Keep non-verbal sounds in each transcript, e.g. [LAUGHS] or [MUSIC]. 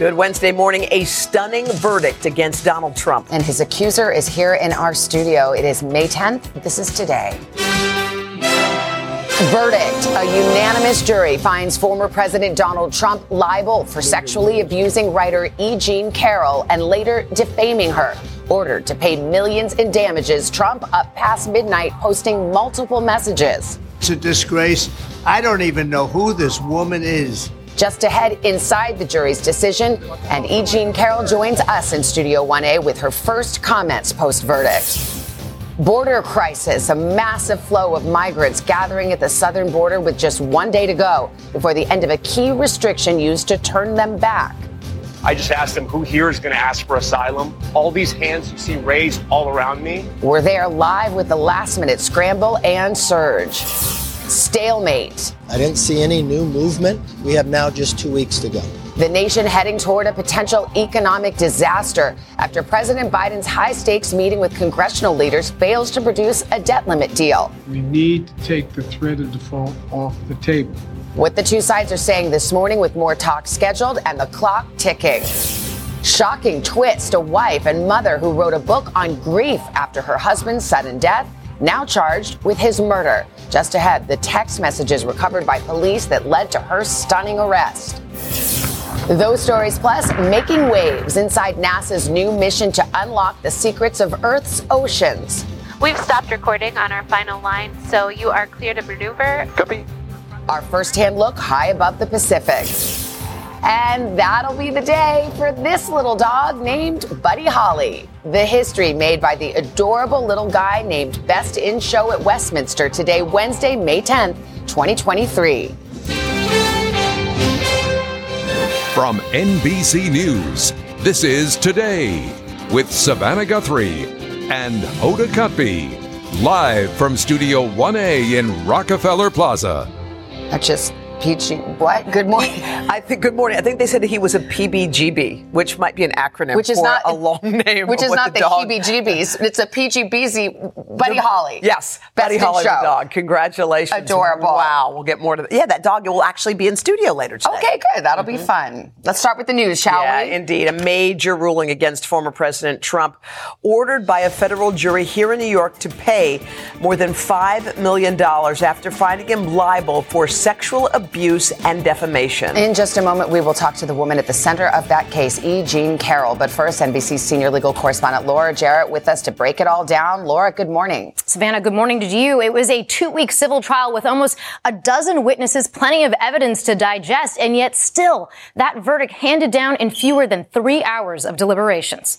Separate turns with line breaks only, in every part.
Good Wednesday morning. A stunning verdict against Donald Trump.
And his accuser is here in our studio. It is May 10th. This is today. Verdict. A unanimous jury finds former President Donald Trump liable for sexually abusing writer E. Jean Carroll and later defaming her. Ordered to pay millions in damages, Trump up past midnight posting multiple messages.
It's a disgrace. I don't even know who this woman is.
Just ahead inside the jury's decision, and E. Jean Carroll joins us in Studio 1A with her first comments post verdict. Border crisis, a massive flow of migrants gathering at the southern border with just one day to go before the end of a key restriction used to turn them back.
I just asked them who here is going to ask for asylum. All these hands you see raised all around me.
We're there live with the last minute scramble and surge stalemate.
I didn't see any new movement. We have now just two weeks to go.
The nation heading toward a potential economic disaster after President Biden's high stakes meeting with congressional leaders fails to produce a debt limit deal.
We need to take the threat of default off the table.
What the two sides are saying this morning with more talks scheduled and the clock ticking. Shocking twist a wife and mother who wrote a book on grief after her husband's sudden death now charged with his murder. Just ahead, the text messages recovered by police that led to her stunning arrest. Those stories plus making waves inside NASA's new mission to unlock the secrets of Earth's oceans.
We've stopped recording on our final line, so you are clear to maneuver.
Copy.
Our first hand look high above the Pacific. And that'll be the day for this little dog named Buddy Holly. The history made by the adorable little guy named Best in Show at Westminster today, Wednesday, May 10th, 2023.
From NBC News, this is Today with Savannah Guthrie and Hoda Kotb, live from Studio 1A in Rockefeller Plaza.
I just Peachy, what? Good morning. [LAUGHS]
I think good morning. I think they said he was a PBGB, which might be an acronym
which is
for
not
a long [LAUGHS] name.
Which is not the, the heebie-jeebies. It's a PGBZ. Buddy
the,
Holly.
Yes, Buddy Holly the dog. Congratulations.
Adorable.
Wow. We'll get more to that. Yeah, that dog will actually be in studio later today.
Okay, good. That'll mm-hmm. be fun. Let's start with the news, shall
yeah,
we?
indeed. A major ruling against former President Trump, ordered by a federal jury here in New York to pay more than $5 million after finding him liable for sexual abuse and defamation.
In just a moment, we will talk to the woman at the center of that case, E. Jean Carroll. But first, NBC senior legal correspondent Laura Jarrett with us to break it all down. Laura, good morning.
Savannah, good morning to you. It was a two week civil trial with almost a dozen witnesses, plenty of evidence to digest, and yet still that verdict handed down in fewer than three hours of deliberations.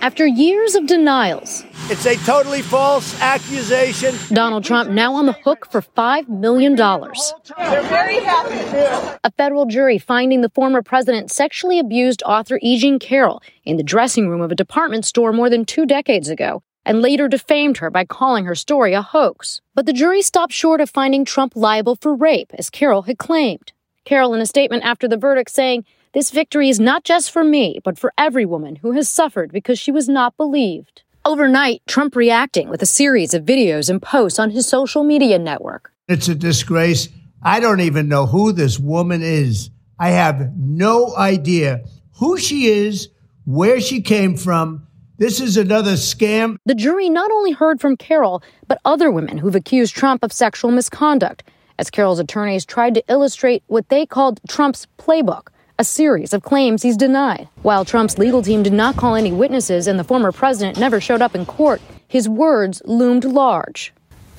After years of denials,
it's a totally false accusation.
Donald Trump now on the hook for $5 million.
They're very happy.
A federal jury finding the former president sexually abused author E. Jean Carroll in the dressing room of a department store more than two decades ago and later defamed her by calling her story a hoax. But the jury stopped short of finding Trump liable for rape, as Carroll had claimed. Carroll, in a statement after the verdict, saying, this victory is not just for me, but for every woman who has suffered because she was not believed. Overnight, Trump reacting with a series of videos and posts on his social media network.
It's a disgrace. I don't even know who this woman is. I have no idea who she is, where she came from. This is another scam.
The jury not only heard from Carroll, but other women who've accused Trump of sexual misconduct, as Carroll's attorneys tried to illustrate what they called Trump's playbook a series of claims he's denied. While Trump's legal team did not call any witnesses and the former president never showed up in court, his words loomed large.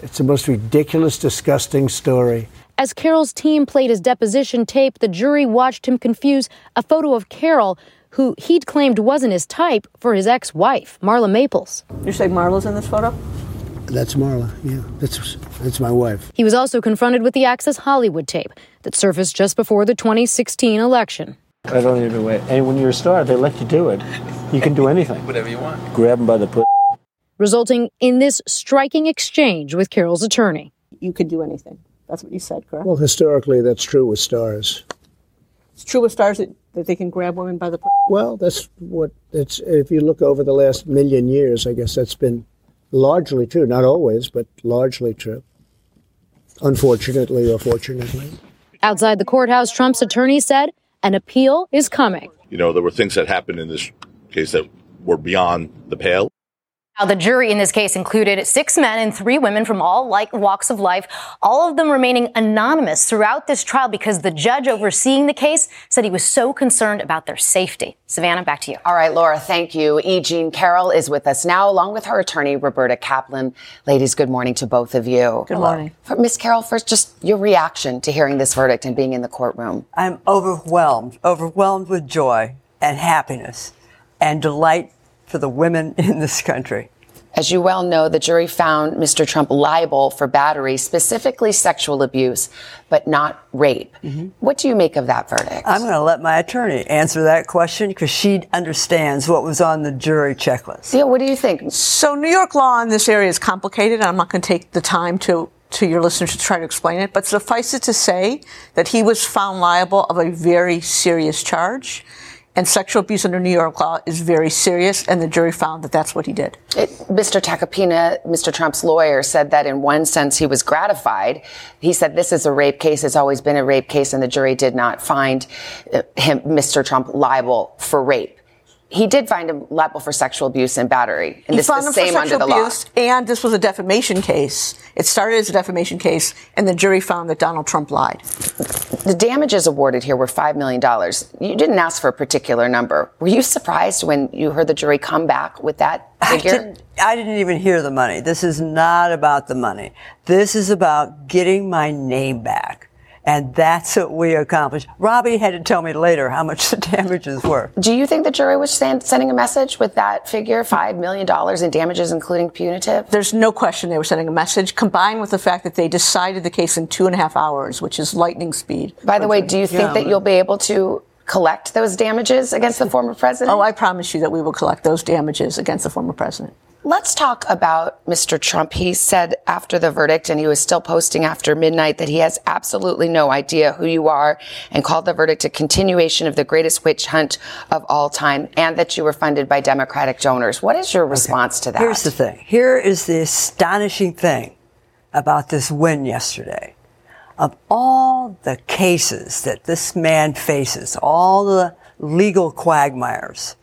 It's the most ridiculous, disgusting story.
As Carroll's team played his deposition tape, the jury watched him confuse a photo of Carroll, who he'd claimed wasn't his type, for his ex wife, Marla Maples.
You say Marla's in this photo?
That's Marla. Yeah, that's that's my wife.
He was also confronted with the Access Hollywood tape that surfaced just before the 2016 election.
I don't even wait. And when you're a star, they let you do it. You can do anything.
Whatever you want.
Grab them by the put.
Resulting in this striking exchange with Carroll's attorney.
You could do anything. That's what you said, correct?
Well, historically, that's true with stars.
It's true with stars that, that they can grab women by the.
Well, that's what it's. If you look over the last million years, I guess that's been largely true. Not always, but largely true. Unfortunately or fortunately.
Outside the courthouse, Trump's attorney said an appeal is coming.
You know, there were things that happened in this case that were beyond the pale.
Now, the jury in this case included six men and three women from all like walks of life, all of them remaining anonymous throughout this trial because the judge overseeing the case said he was so concerned about their safety. Savannah, back to you.
All right, Laura, thank you. E. Jean Carroll is with us now, along with her attorney, Roberta Kaplan. Ladies, good morning to both of you.
Good morning.
Miss Carroll, first, just your reaction to hearing this verdict and being in the courtroom.
I'm overwhelmed, overwhelmed with joy and happiness and delight for the women [LAUGHS] in this country.
As you well know, the jury found Mr. Trump liable for battery, specifically sexual abuse, but not rape. Mm-hmm. What do you make of that verdict?
I'm going to let my attorney answer that question because she understands what was on the jury checklist.
Yeah, what do you think?
So, New York law in this area is complicated. I'm not going to take the time to to your listeners to try to explain it, but suffice it to say that he was found liable of a very serious charge and sexual abuse under New York law is very serious, and the jury found that that's what he did.
It, Mr. Tacopina, Mr. Trump's lawyer, said that in one sense he was gratified. He said this is a rape case, it's always been a rape case, and the jury did not find uh, him, Mr. Trump, liable for rape he did find him liable for sexual abuse and battery. And
he
this
found
the
him
same
for
under
sexual
the
abuse,
law.
And this was a defamation case. It started as a defamation case, and the jury found that Donald Trump lied.
The damages awarded here were $5 million. You didn't ask for a particular number. Were you surprised when you heard the jury come back with that figure?
I didn't, I didn't even hear the money. This is not about the money. This is about getting my name back. And that's what we accomplished. Robbie had to tell me later how much the damages were.
Do you think the jury was send, sending a message with that figure, $5 million in damages, including punitive?
There's no question they were sending a message, combined with the fact that they decided the case in two and a half hours, which is lightning speed.
By the way, do you think yeah, that you'll be able to collect those damages against the former president?
Oh, I promise you that we will collect those damages against the former president.
Let's talk about Mr. Trump. He said after the verdict, and he was still posting after midnight, that he has absolutely no idea who you are and called the verdict a continuation of the greatest witch hunt of all time and that you were funded by Democratic donors. What is your response okay. to that?
Here's the thing. Here is the astonishing thing about this win yesterday. Of all the cases that this man faces, all the legal quagmires,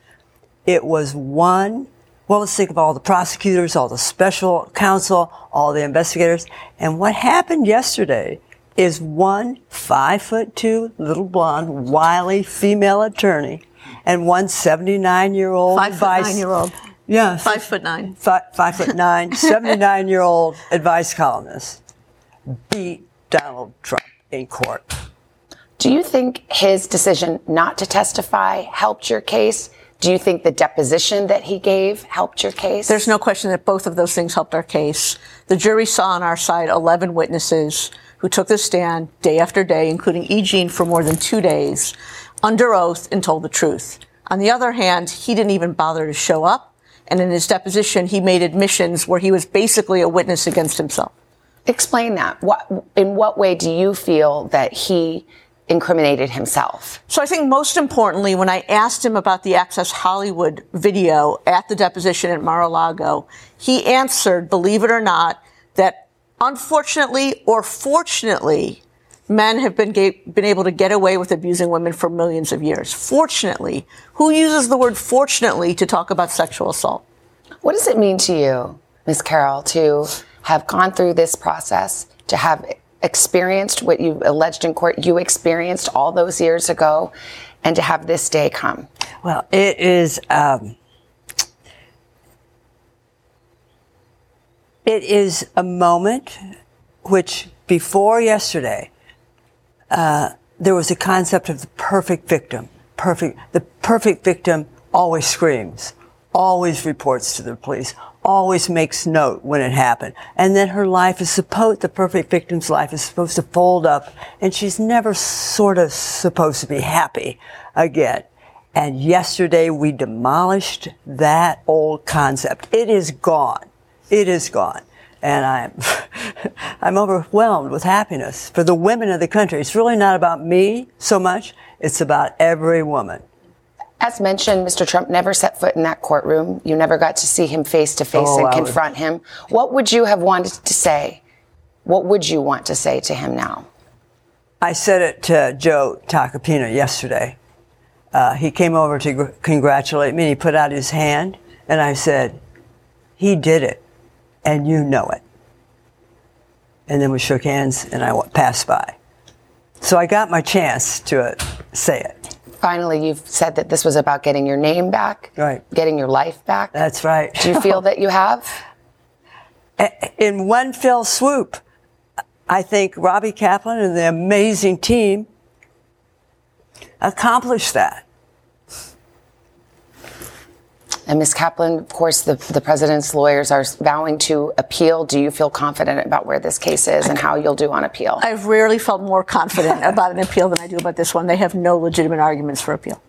it was one well, let's think of all the prosecutors, all the special counsel, all the investigators. And what happened yesterday is one five foot two little blonde, wily female attorney and one 79 year old
five foot nine year old.
Yeah.
Five foot nine.
Five, five foot nine, [LAUGHS] 79 year old advice columnist beat Donald Trump in court.
Do you think his decision not to testify helped your case? Do you think the deposition that he gave helped your case?
There's no question that both of those things helped our case. The jury saw on our side 11 witnesses who took the stand day after day, including E. Jean for more than two days, under oath and told the truth. On the other hand, he didn't even bother to show up. And in his deposition, he made admissions where he was basically a witness against himself.
Explain that. What, in what way do you feel that he incriminated himself.
So I think most importantly, when I asked him about the Access Hollywood video at the deposition at Mar-a-Lago, he answered, believe it or not, that unfortunately or fortunately, men have been, been able to get away with abusing women for millions of years. Fortunately. Who uses the word fortunately to talk about sexual assault?
What does it mean to you, Ms. Carroll, to have gone through this process, to have experienced what you alleged in court you experienced all those years ago and to have this day come?
Well, it is. Um, it is a moment which, before yesterday, uh, there was a concept of the perfect victim. Perfect. The perfect victim always screams, always reports to the police, always makes note when it happened. And then her life is supposed, the perfect victim's life is supposed to fold up and she's never sort of supposed to be happy again. And yesterday we demolished that old concept. It is gone. It is gone. And I'm, [LAUGHS] I'm overwhelmed with happiness for the women of the country. It's really not about me so much. It's about every woman.
As mentioned, Mr. Trump never set foot in that courtroom. You never got to see him face to face
Oh,
and
would-
confront him. What would you have wanted to say? What would you want to say to him now?
I said it to Joe Tacopina yesterday. Uh, he came over to gr- congratulate me. He put out his hand, and I said, "He did it, and you know it." And then we shook hands, and I passed by. So I got my chance to uh, say it.
Finally, you've said that this was about getting your name back,
right?
Getting your life back.
That's right.
Do you feel [LAUGHS] that you have?
In one fell swoop, I think Robbie Kaplan and the amazing team accomplished that.
And Ms. Kaplan, of course, the, the president's lawyers are vowing to appeal. Do you feel confident about where this case is and how you'll do on appeal?
I've rarely felt more confident about an appeal than I do about this one. They have no legitimate arguments for appeal.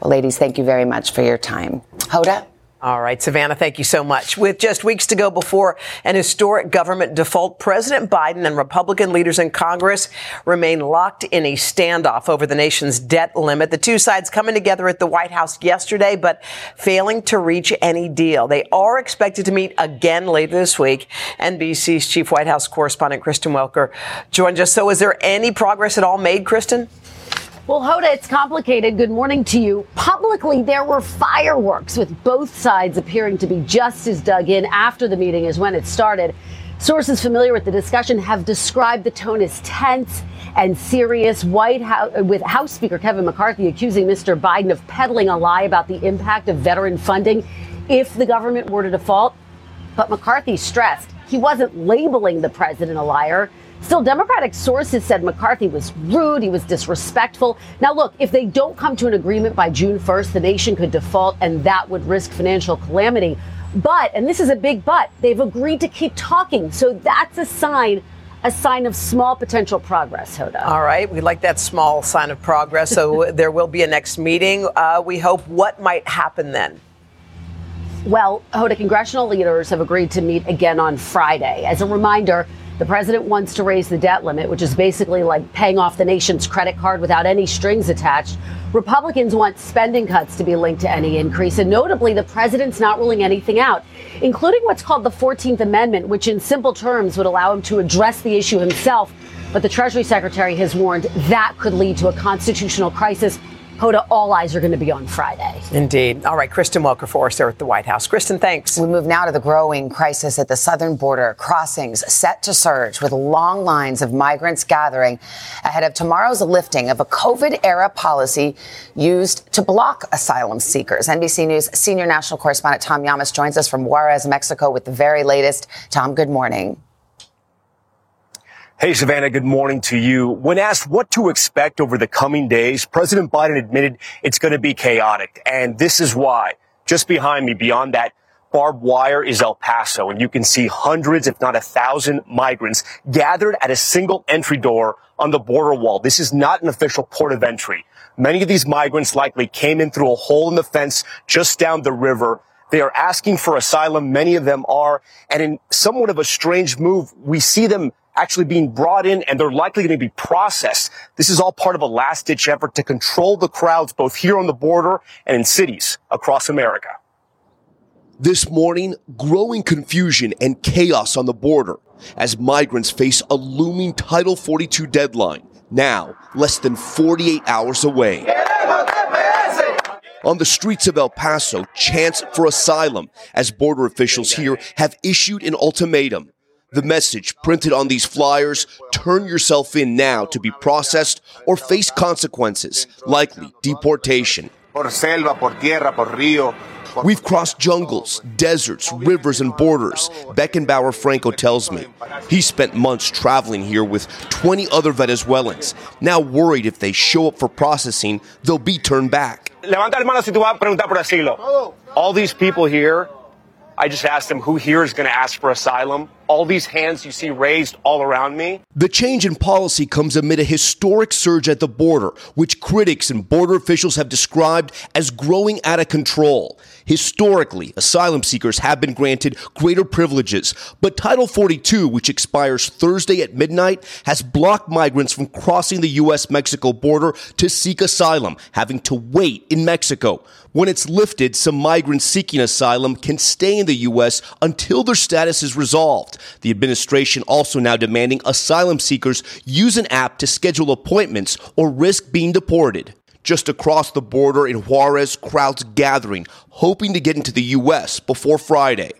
Well, ladies, thank you very much for your time. Hoda?
All right, Savannah, thank you so much. With just weeks to go before an historic government default, President Biden and Republican leaders in Congress remain locked in a standoff over the nation's debt limit. The two sides coming together at the White House yesterday, but failing to reach any deal. They are expected to meet again later this week. NBC's chief White House correspondent, Kristen Welker, joins us. So is there any progress at all made, Kristen?
Well, Hoda, it's complicated. Good morning to you. Publicly, there were fireworks with both sides appearing to be just as dug in after the meeting as when it started. Sources familiar with the discussion have described the tone as tense and serious. White House, with House Speaker Kevin McCarthy accusing Mr. Biden of peddling a lie about the impact of veteran funding if the government were to default. But McCarthy stressed he wasn't labeling the president a liar. Still, Democratic sources said McCarthy was rude, he was disrespectful. Now, look, if they don't come to an agreement by June 1st, the nation could default, and that would risk financial calamity. But, and this is a big but, they've agreed to keep talking. So that's a sign, a sign of small potential progress, Hoda.
All right, we like that small sign of progress. So [LAUGHS] there will be a next meeting. Uh, we hope what might happen then.
Well, Hoda, congressional leaders have agreed to meet again on Friday. As a reminder, the president wants to raise the debt limit, which is basically like paying off the nation's credit card without any strings attached. Republicans want spending cuts to be linked to any increase. And notably, the president's not ruling anything out, including what's called the 14th Amendment, which in simple terms would allow him to address the issue himself. But the Treasury Secretary has warned that could lead to a constitutional crisis. Hoda, all eyes are going to be on Friday.
Indeed. All right, Kristen Welker for us there at the White House. Kristen, thanks.
We move now to the growing crisis at the southern border. Crossings set to surge with long lines of migrants gathering ahead of tomorrow's lifting of a COVID era policy used to block asylum seekers. NBC News senior national correspondent Tom Llamas joins us from Juarez, Mexico with the very latest. Tom, good morning.
Hey, Savannah, good morning to you. When asked what to expect over the coming days, President Biden admitted it's going to be chaotic. And this is why. Just behind me, beyond that barbed wire, is El Paso. And you can see hundreds, if not a thousand migrants gathered at a single entry door on the border wall. This is not an official port of entry. Many of these migrants likely came in through a hole in the fence just down the river. They are asking for asylum. Many of them are. And in somewhat of a strange move, we see them actually being brought in and they're likely going to be processed. This is all part of a last ditch effort to control the crowds both here on the border and in cities across America.
This morning, growing confusion and chaos on the border as migrants face a looming Title 42 deadline, now less than 48 hours away. On the streets of El Paso, chants for asylum as border officials here have issued an ultimatum. The message printed on these flyers turn yourself in now to be processed or face consequences, likely deportation.
Por selva, por tierra, por río.
We've crossed jungles, deserts, rivers, and borders, Beckenbauer Franco tells me. He spent months traveling here with 20 other Venezuelans, now worried if they show up for processing, they'll be turned back.
Levanta la mano si tú vas a preguntar por asilo. All these people here, I just asked them who here is going to ask for asylum. All these hands you see raised all around me.
The change in policy comes amid a historic surge at the border, which critics and border officials have described as growing out of control. Historically, asylum seekers have been granted greater privileges, but Title 42, which expires Thursday at midnight, has blocked migrants from crossing the U.S. Mexico border to seek asylum, having to wait in Mexico. When it's lifted, some migrants seeking asylum can stay in the U.S. until their status is resolved. The administration also now demanding asylum seekers use an app to schedule appointments or risk being deported. Just across the border in Juarez, crowds gathering, hoping to get into the U.S. before Friday.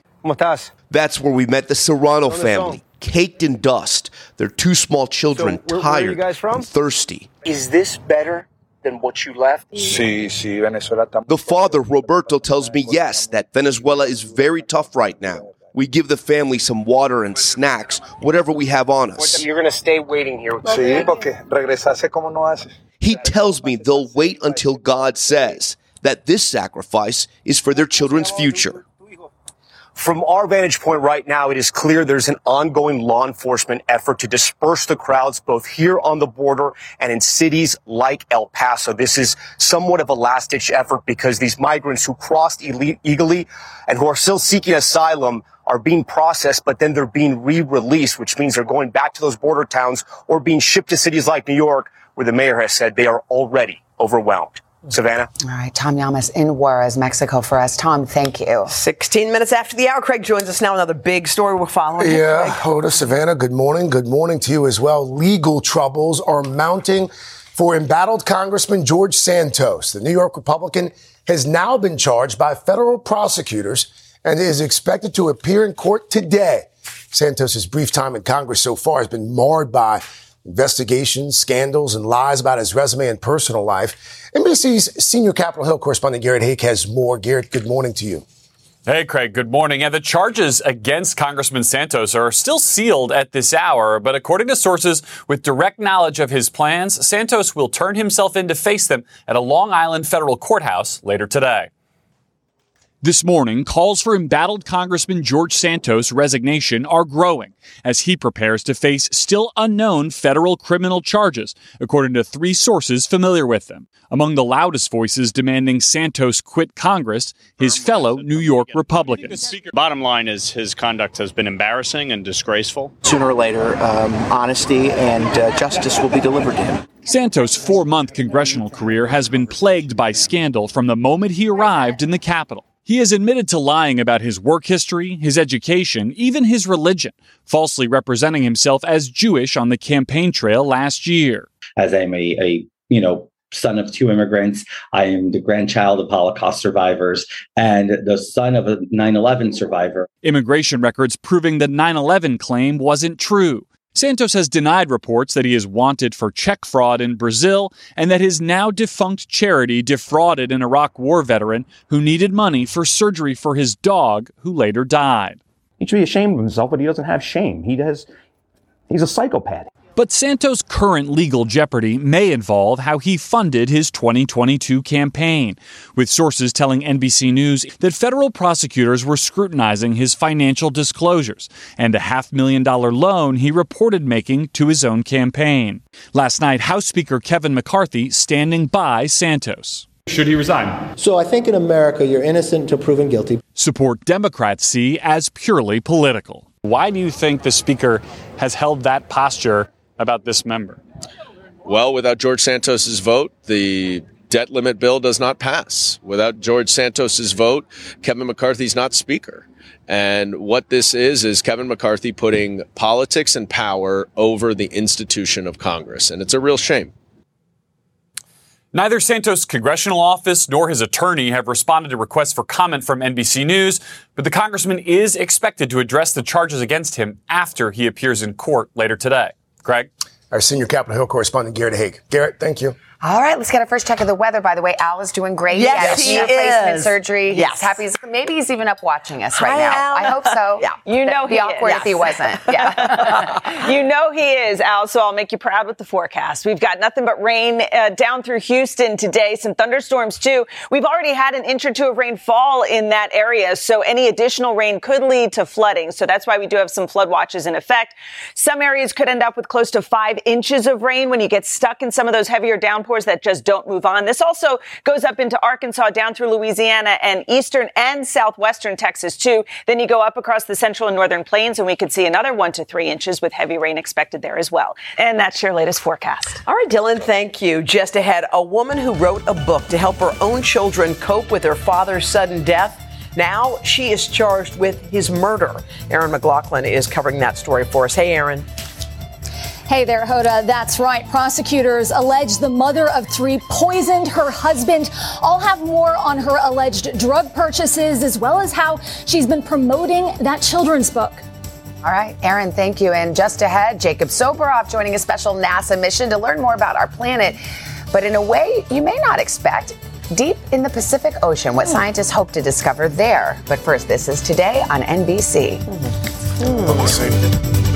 That's where we met the Serrano family, caked in dust. Their two small children,
So, where- where
tired
guys from?
and thirsty.
Is this better than what you left?
Sí, sí, Venezuela The father, Roberto, tells me yes, that Venezuela is very tough right now. We give the family some water and snacks, whatever we have on us.
You're going to stay waiting here.
Sí, porque
regresarse como no haces.
He tells me they'll wait until God says that this sacrifice is for their children's future.
From our vantage point right now, it is clear there's an ongoing law enforcement effort to disperse the crowds both here on the border and in cities like El Paso. This is somewhat of a last ditch effort because these migrants who crossed illegally and who are still seeking asylum are being processed, but then they're being re-released, which means they're going back to those border towns or being shipped to cities like New York, where the mayor has said they are already overwhelmed. Savannah?
All right, Tom Llamas in Juarez, Mexico for us. Tom, thank you.
16 minutes after the hour, Craig joins us now. Another big story we're following.
Yeah, Hoda Savannah, good morning. Good morning to you as well. Legal troubles are mounting for embattled Congressman George Santos. The New York Republican has now been charged by federal prosecutors and is expected to appear in court today. Santos's brief time in Congress so far has been marred by investigations, scandals, and lies about his resume and personal life. NBC's senior Capitol Hill correspondent Garrett Haake has more. Garrett, good morning to you.
Hey, Craig, good morning. And the charges against Congressman Santos are still sealed at this hour, but according to sources with direct knowledge of his plans, Santos will turn himself in to face them at a Long Island federal courthouse later today.
This morning, calls for embattled Congressman George Santos' resignation are growing as he prepares to face still unknown federal criminal charges, according to three sources familiar with them. Among the loudest voices demanding Santos quit Congress, his fellow New York Republicans.
Bottom line is his conduct has been embarrassing and disgraceful.
Sooner or later, um, honesty and uh, justice will be delivered to him.
Santos' four month congressional career has been plagued by scandal from the moment he arrived in the Capitol. He has admitted to lying about his work history, his education, even his religion, falsely representing himself as Jewish on the campaign trail last year.
As I'm a, a you know, son of two immigrants. I am the grandchild of Holocaust survivors and the son of a 9 11 survivor.
Immigration records proving the 9 11 claim wasn't true. Santos has denied reports that he is wanted for check fraud in Brazil and that his now defunct charity defrauded an Iraq war veteran who needed money for surgery for his dog who later died.
He should be ashamed of himself, but he doesn't have shame. He does. He's a psychopath.
But Santos' current legal jeopardy may involve how he funded his 2022 campaign, with sources telling NBC News that federal prosecutors were scrutinizing his financial disclosures and a half million dollar loan he reported making to his own campaign. Last night, House Speaker Kevin McCarthy standing by Santos.
Should he resign?
So I think in America, you're innocent until proven guilty.
Support Democrats see as purely political.
Why do you think the Speaker has held that posture about this member?
Well, without George Santos's vote, the debt limit bill does not pass. Without George Santos's vote, Kevin McCarthy's not speaker. And what this is, is Kevin McCarthy putting politics and power over the institution of Congress. And it's a real shame.
Neither Santos' congressional office nor his attorney have responded to requests for comment from NBC News, but the congressman is expected to address the charges against him after he appears in court later today. Craig?
Our senior Capitol Hill correspondent, Garrett Haake. Garrett, thank you.
All right, let's get our first check of the weather. By the way, Al is doing great.
Yes,
he
he
had a knee replacement
is.
surgery. He's
Yes.
happy. He's, maybe he's even up watching us right
Hi,
now.
Al.
I hope so. [LAUGHS]
Yeah. You know
That'd be
he
awkward
is.
if he wasn't. [LAUGHS] Yeah. [LAUGHS]
you know he is, Al, so I'll make you proud with the forecast. We've got nothing but rain uh, down through Houston today, some thunderstorms too. We've already had an inch or two of rain fall in that area, so any additional rain could lead to flooding. So that's why we do have some flood watches in effect. Some areas could end up with close to five inches of rain when you get stuck in some of those heavier downpours that just don't move on. This also goes up into Arkansas, down through Louisiana, and eastern and southwestern Texas too. Then you go up across the central and northern plains, and we could see another one to three inches with heavy rain expected there as well. And that's your latest forecast.
All right, Dylan, thank you. Just ahead, a woman who wrote a book to help her own children cope with her father's sudden death. Now she is charged with his murder. Erin McLaughlin is covering that story for us. Hey, Erin.
Hey there, Hoda. That's right. Prosecutors allege the mother of three poisoned her husband. I'll have more on her alleged drug purchases as well as how she's been promoting that children's book.
All right, Erin, thank you. And just ahead, Jacob Soboroff joining a special NASA mission to learn more about our planet, but in a way you may not expect. Deep in the Pacific Ocean, what hmm. scientists hope to discover there. But first, this is today on NBC. Hmm. Hmm.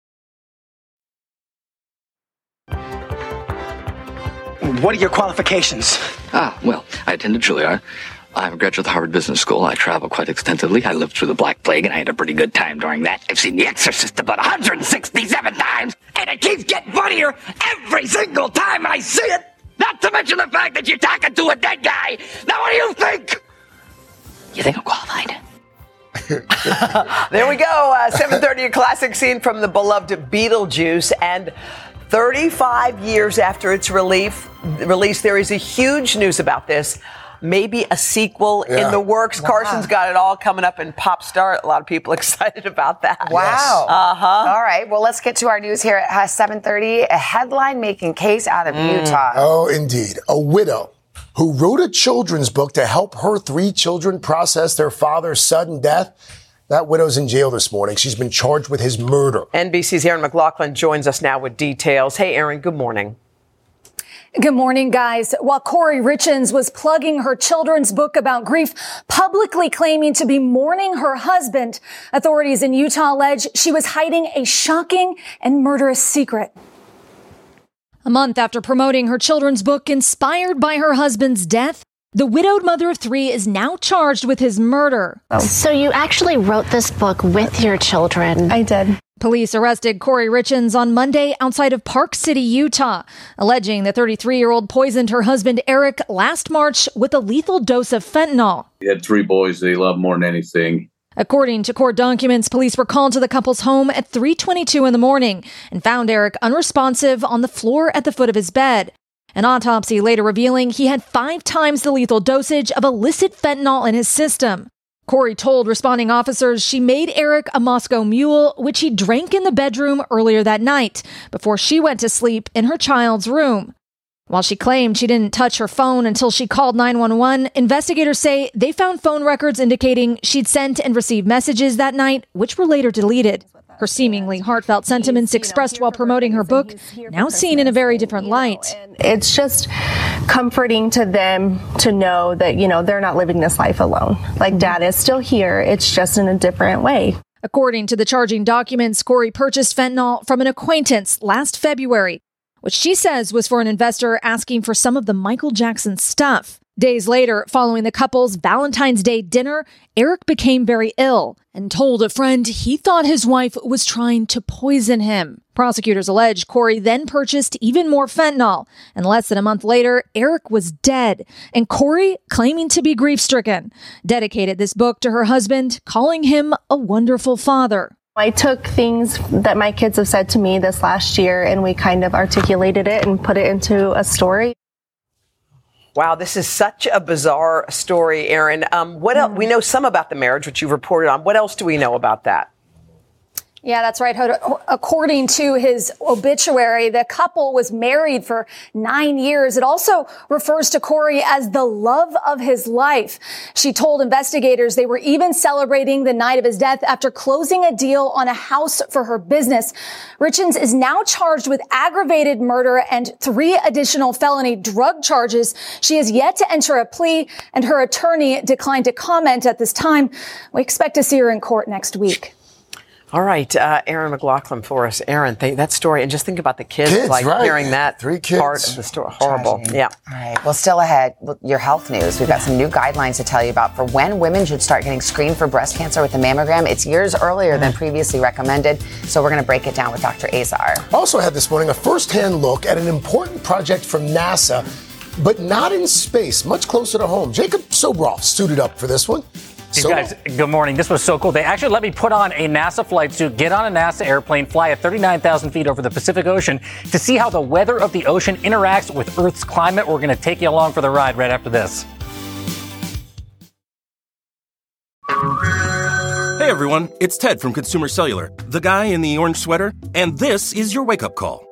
What are your qualifications?
Ah, well, I attended Juilliard. I'm a graduate of the Harvard Business School. I travel quite extensively. I lived through the Black Plague, and I had a pretty good time during that. I've seen The Exorcist about 167 times, and it keeps getting funnier every single time I see it. Not to mention the fact that you're talking to a dead guy. Now, what do you think? You think I'm qualified? [LAUGHS]
There we go. Uh, 7:30, a classic scene from the beloved Beetlejuice, and 35 years after its relief, release, there is a huge news about this. Maybe a sequel
Yeah.
in the works. Carson's got it all coming up in Pop Star. A lot of people [LAUGHS] excited about that.
Wow.
Uh huh.
All right. Well, let's get to our news here at 7:30. A headline-making case out of Utah.
Oh, indeed. A widow who wrote a children's book to help her three children process their father's sudden death. That widow's in jail this morning. She's been charged with his murder.
NBC's Erin McLaughlin joins us now with details. Hey, Erin, good morning.
Good morning, guys. While Kouri Richins was plugging her children's book about grief, publicly claiming to be mourning her husband, authorities in Utah allege she was hiding a shocking and murderous secret. A month after promoting her children's book inspired by her husband's death, the widowed mother of three is now charged with his murder. Oh.
So you actually wrote this book with your children?
I did. Police arrested Kouri Richins on Monday outside of Park City, Utah, alleging the 33 year old poisoned her husband Eric last March with a lethal dose of fentanyl.
He had three boys that he loved more than anything.
According to court documents, police were called to the couple's home at 3:22 in the morning and found Eric unresponsive on the floor at the foot of his bed. An autopsy later revealing he had 5 times the lethal dosage of illicit fentanyl in his system. Kouri told responding officers she made Eric a Moscow mule, which he drank in the bedroom earlier that night before she went to sleep in her child's room. While she claimed she didn't touch her phone until she called 911, investigators say they found phone records indicating she'd sent and received messages that night, which were later deleted. Her seemingly heartfelt sentiments expressed while promoting her book, now seen in a very different light.
It's just comforting to them to know that, you know, they're not living this life alone. Like dad is still here, it's just in a different way.
According to the charging documents, Kouri purchased fentanyl from an acquaintance last February, which she says was for an investor asking for some of the Michael Jackson stuff. Days later, following the couple's Valentine's Day dinner, Eric became very ill and told a friend he thought his wife was trying to poison him. Prosecutors allege Kouri then purchased even more fentanyl, and less than a month later, Eric was dead, and Kouri, claiming to be grief stricken, dedicated this book to her husband, calling him a wonderful father.
I took things that my kids have said to me this last year and we kind of articulated it and put it into a story.
Wow, this is such a bizarre story, Erin. Um, what else? We know some about the marriage, which you've reported on. What else do we know about that?
Yeah, that's right. According to his obituary, the couple was married for nine years. It also refers to Kouri as the love of his life. She told investigators they were even celebrating the night of his death after closing a deal on a house for her business. Richins is now charged with aggravated murder and three additional felony drug charges. She has yet to enter a plea and her attorney declined to comment at this time. We expect to see her in court next week.
All right, uh, Erin McLaughlin for us. Erin, th- that story, and just think about the kids,
Kids,
like
right.
hearing that
Three kids.
part of the story. Horrible.
Tragedy.
Yeah.
All right. Well, still ahead, your health news. We've got some new guidelines to tell you about for when women should start getting screened for breast cancer with a mammogram. It's years earlier than previously recommended. So we're going to break it down with Dr. Azar.
Also had this morning a first-hand look at an important project from NASA, but not in space, much closer to home. Jacob Soboroff suited up for this one.
You guys, good morning. This was so cool. They actually let me put on a NASA flight suit, get on a NASA airplane, fly at 39,000 feet over the Pacific Ocean to see how the weather of the ocean interacts with Earth's climate. We're going to take you along for the ride right after this.
Hey everyone, it's Ted from Consumer Cellular, the guy in the orange sweater, and this is your wake up call.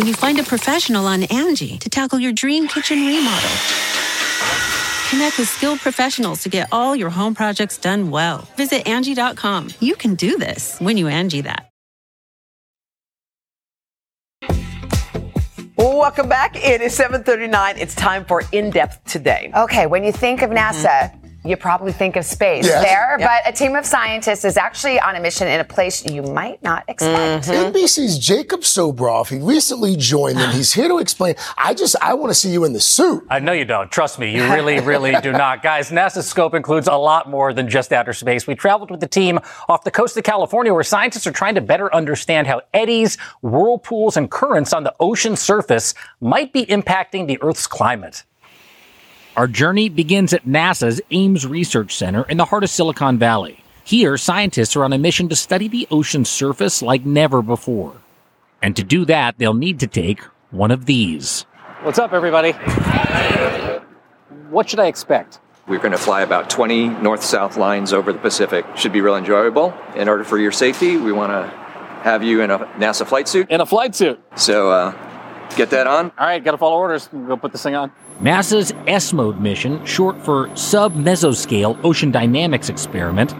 when you find a professional on Angie to tackle your dream kitchen remodel. Connect with skilled professionals to get all your home projects done well. Visit Angie.com. You can do this when you Angie that.
Welcome back. It is 7:39. It's time for in depth today.
Okay, when you think of mm-hmm. NASA, you probably think of space
Yes.
there,
Yep.
but a team of scientists is actually on a mission in a place you might not expect. Mm-hmm.
NBC's Jacob Soboroff, he recently joined them. He's here to explain. I just, I want to see you in the suit.
I know you don't. Trust me, you really, really do not. [LAUGHS] Guys, NASA's scope includes a lot more than just outer space. We traveled with the team off the coast of California where scientists are trying to better understand how eddies, whirlpools, and currents on the ocean surface might be impacting the Earth's climate. Our journey begins at NASA's Ames Research Center in the heart of Silicon Valley. Here, scientists are on a mission to study the ocean's surface like never before. And to do that, they'll need to take one of these. What's up, everybody? What should I expect?
We're going to fly about 20 north south lines over the Pacific. Should be real enjoyable. In order for your safety, we want to have you in a NASA flight suit.
In a flight suit.
So uh, get that on.
All right, got to follow orders. Go put this thing on. NASA's S-Mode mission, short for Sub-Mesoscale Ocean Dynamics Experiment,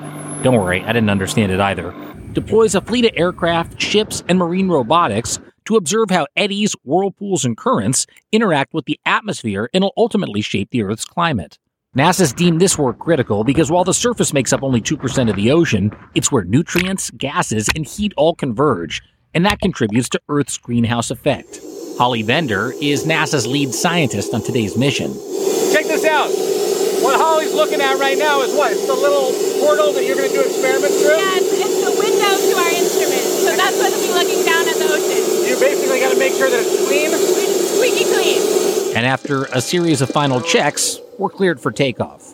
don't worry, I didn't understand it either, deploys a fleet of aircraft, ships, and marine robotics to observe how eddies, whirlpools, and currents interact with the atmosphere and will ultimately shape the Earth's climate. NASA's deemed this work critical because while the surface makes up only 2% of the ocean, it's where nutrients, gases, and heat all converge, and that contributes to Earth's greenhouse effect. Holly Bender is NASA's lead scientist on today's mission.
Check this out. What Holly's looking at right now is what? It's the little portal that you're going to do experiments through?
Yeah, it's, it's the window to our instrument. So that's what we'll be looking down at the ocean.
You basically got to make sure that it's clean.
Squeaky clean.
And after a series of final checks, we're cleared for takeoff.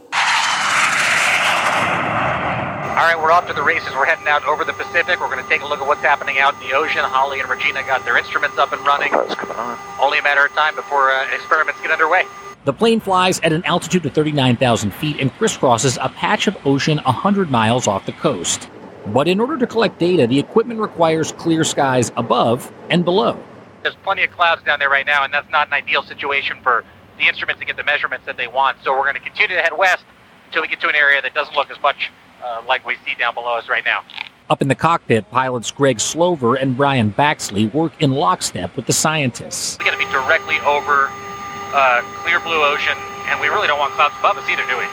All right, we're off to the races. We're heading out over the Pacific. We're going to take a look at what's happening out in the ocean. Holly and Regina got their instruments up and running. What's coming on? Only a matter of time before uh, experiments get underway.
The plane flies at an altitude of 39,000 feet and crisscrosses a patch of ocean 100 miles off the coast. But in order to collect data, the equipment requires clear skies above and below.
There's plenty of clouds down there right now, and that's not an ideal situation for the instruments to get the measurements that they want. So we're going to continue to head west until we get to an area that doesn't look as much uh, like we see down below us right now.
Up in the cockpit, pilots Greg Slover and Brian Baxley work in lockstep with the scientists.
We're going to be directly over uh, clear blue ocean, and we really don't want clouds above us either, do we?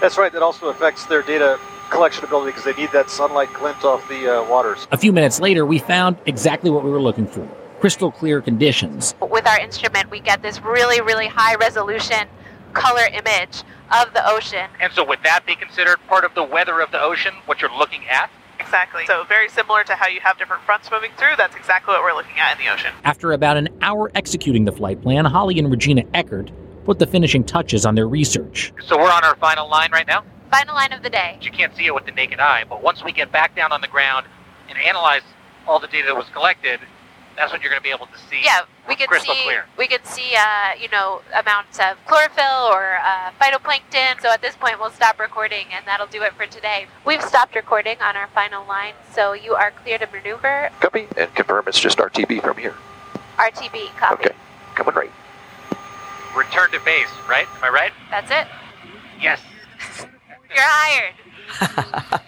That's right. That also affects their data collection ability because they need that sunlight glint off the uh, waters.
A few minutes later, we found exactly what we were looking for crystal clear conditions.
With our instrument, we get this really, really high resolution color image of the ocean.
And so, would that be considered part of the weather of the ocean, what you're looking at?
Exactly. So, very similar to how you have different fronts moving through, that's exactly what we're looking at in the ocean.
After about an hour executing the flight plan, Holly and Regina Eckert put the finishing touches on their research.
So, we're on our final line right now?
Final line of the day.
You can't see it with the naked eye, but once we get back down on the ground and analyze all the data that was collected, that's what you're going to be able to see.
Yeah, we could
crystal
see
clear.
we could see uh, you know amounts of chlorophyll or uh, phytoplankton. So at this point, we'll stop recording, and that'll do it for today. We've stopped recording on our final line, so you are clear to maneuver.
Copy and confirm it's just RTB from here.
RTB, copy.
Okay, coming right.
Return to base, right? Am I right?
That's it.
Yes. [LAUGHS]
You're hired. [LAUGHS]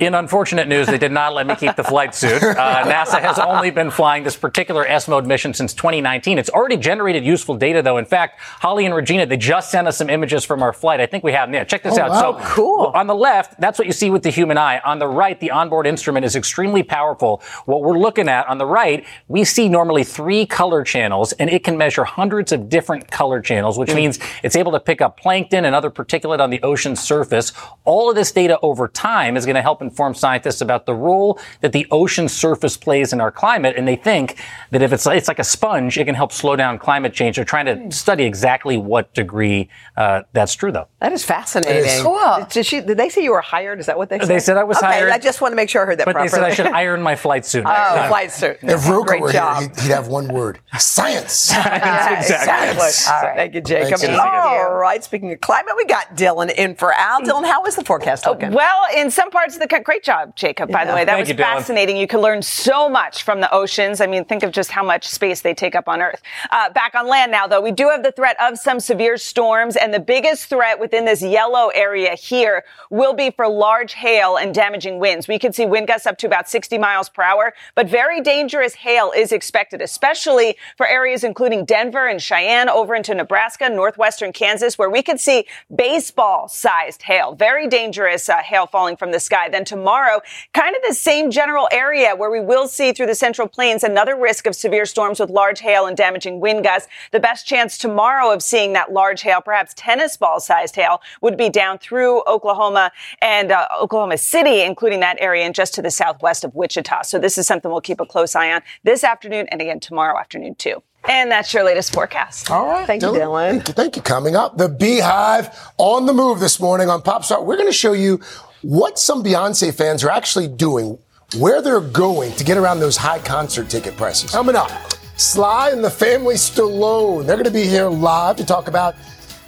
In unfortunate news, they did not let me keep the flight suit. Uh, NASA has only been flying this particular S mode mission since 2019. It's already generated useful data, though. In fact, Holly and Regina, they just sent us some images from our flight. I think we have them. Yeah, check this
Oh,
out.
wow.
So, cool. On the left, that's what you see with the human eye. On the right, the onboard instrument is extremely powerful. What we're looking at on the right, we see normally three color channels, and it can measure hundreds of different color channels, which means it's able to pick up plankton and other particulate on the ocean's surface. All of this data over time is going to help inform scientists about the role that the ocean surface plays in our climate. And they think that if it's, it's like a sponge, it can help slow down climate change. They're trying to study exactly what degree uh, that's true, though.
That is fascinating.
It is. Cool.
Did, she, did they say you were hired? Is that what they said?
They said I was
okay,
hired.
I just want to make sure I heard that
But
properly.
they said I should iron my flight suit. [LAUGHS]
Oh,
time.
flight suit.
If Ruka
Great
were
job.
here, he'd, he'd have one word: science. [LAUGHS]
Yeah,
Exactly.
All right. Thank you, Jacob.
Thanks,
All right. Speaking of climate, we got Dylan in for Al. Dylan, how is the forecast looking?
Well, in some parts of the country, great job, Jacob, by the way. That
Thank
was
you,
fascinating. You can learn so much from the oceans. I mean, think of just how much space they take up on Earth. Uh, back on land now, though, we do have the threat of some severe storms, and the biggest threat within this yellow area here will be for large hail and damaging winds. We could see wind gusts up to about 60 miles per hour, but very dangerous hail is expected, especially for areas including Denver and Cheyenne over into Nebraska, northwestern Kansas, where we could see baseball sized hail. Very dangerous uh, hail falling from the sky. Then tomorrow, kind of the same general area where we will see through the central plains another risk of severe storms with large hail and damaging wind gusts. The best chance tomorrow of seeing that large hail, perhaps tennis ball sized hail, would be down through Oklahoma and uh, Oklahoma City, including that area and just to the southwest of Wichita. So this is something we'll keep a close eye on this afternoon and again tomorrow afternoon too. And that's your latest forecast.
All right.
Thank you, Dylan.
Thank you. Thank you. Coming up, the BeyHive on the move this morning on Pop Start. We're going to show you what some Beyonce fans are actually doing, where they're going to get around those high concert ticket prices. Coming up, Sly and the family Stallone. They're going to be here live to talk about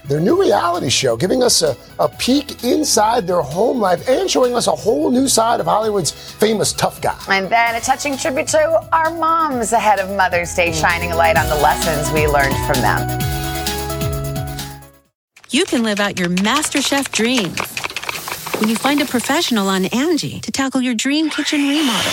their new reality show, giving us a, a peek inside their home life and showing us a whole new side of Hollywood's famous tough guy.
And then a touching tribute to our moms ahead of Mother's Day, shining a light on the lessons we learned from them.
You can live out your MasterChef dreams when you find a professional on Angie to tackle your dream kitchen remodel.